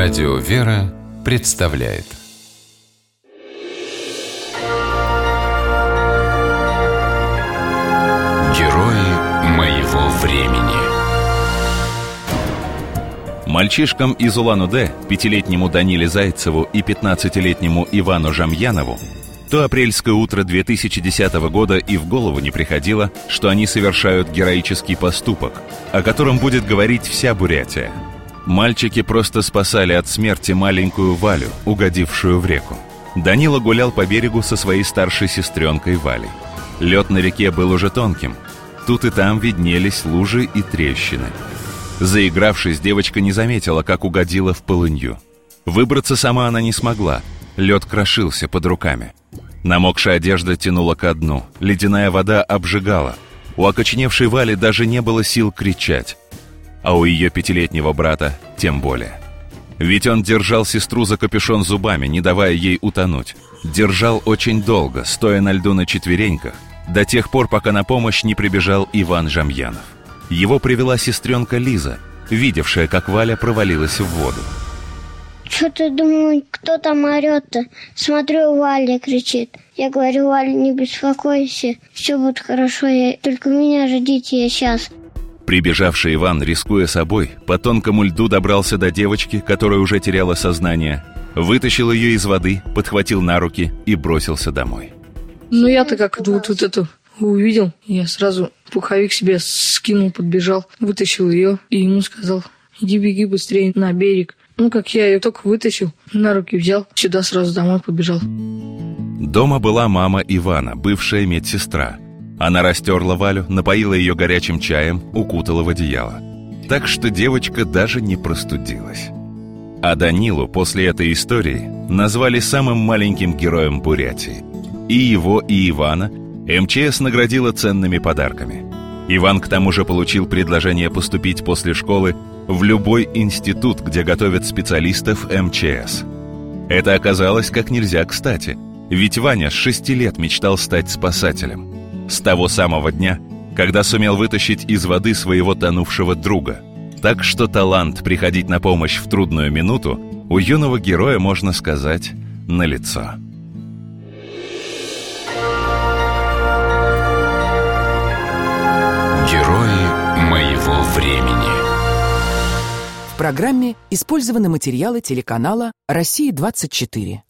Радио «Вера» представляет. Герои моего времени. Мальчишкам из Улан-Удэ, пятилетнему Даниле Зайцеву и пятнадцатилетнему Ивану Жамьянову, то апрельское утро 2010 года и в голову не приходило, что они совершают героический поступок, о котором будет говорить вся Бурятия – Мальчики просто спасали от смерти маленькую Валю, угодившую в реку. Данила гулял по берегу со своей старшей сестренкой Валей. Лед на реке был уже тонким. Тут и там виднелись лужи и трещины. Заигравшись, девочка не заметила, как угодила в полынью. Выбраться сама она не смогла. Лед крошился под руками. Намокшая одежда тянула ко дну. Ледяная вода обжигала. У окоченевшей Вали даже не было сил кричать а у ее пятилетнего брата тем более. Ведь он держал сестру за капюшон зубами, не давая ей утонуть. Держал очень долго, стоя на льду на четвереньках, до тех пор, пока на помощь не прибежал Иван Жамьянов. Его привела сестренка Лиза, видевшая, как Валя провалилась в воду. Что-то думаю, кто там орет-то? Смотрю, Валя кричит. Я говорю, Валя, не беспокойся, все будет хорошо, я... только меня ждите, я сейчас. Прибежавший Иван, рискуя собой, по тонкому льду добрался до девочки, которая уже теряла сознание, вытащил ее из воды, подхватил на руки и бросился домой. Ну, я-то как вот, вот эту увидел, я сразу пуховик себе скинул, подбежал, вытащил ее и ему сказал, иди беги быстрее на берег. Ну, как я ее только вытащил, на руки взял, сюда сразу домой побежал. Дома была мама Ивана, бывшая медсестра – она растерла Валю, напоила ее горячим чаем, укутала в одеяло. Так что девочка даже не простудилась. А Данилу после этой истории назвали самым маленьким героем Бурятии. И его, и Ивана МЧС наградила ценными подарками. Иван к тому же получил предложение поступить после школы в любой институт, где готовят специалистов МЧС. Это оказалось как нельзя кстати, ведь Ваня с шести лет мечтал стать спасателем – с того самого дня, когда сумел вытащить из воды своего тонувшего друга. Так что талант приходить на помощь в трудную минуту у юного героя, можно сказать, налицо. Герои моего времени В программе использованы материалы телеканала «Россия-24».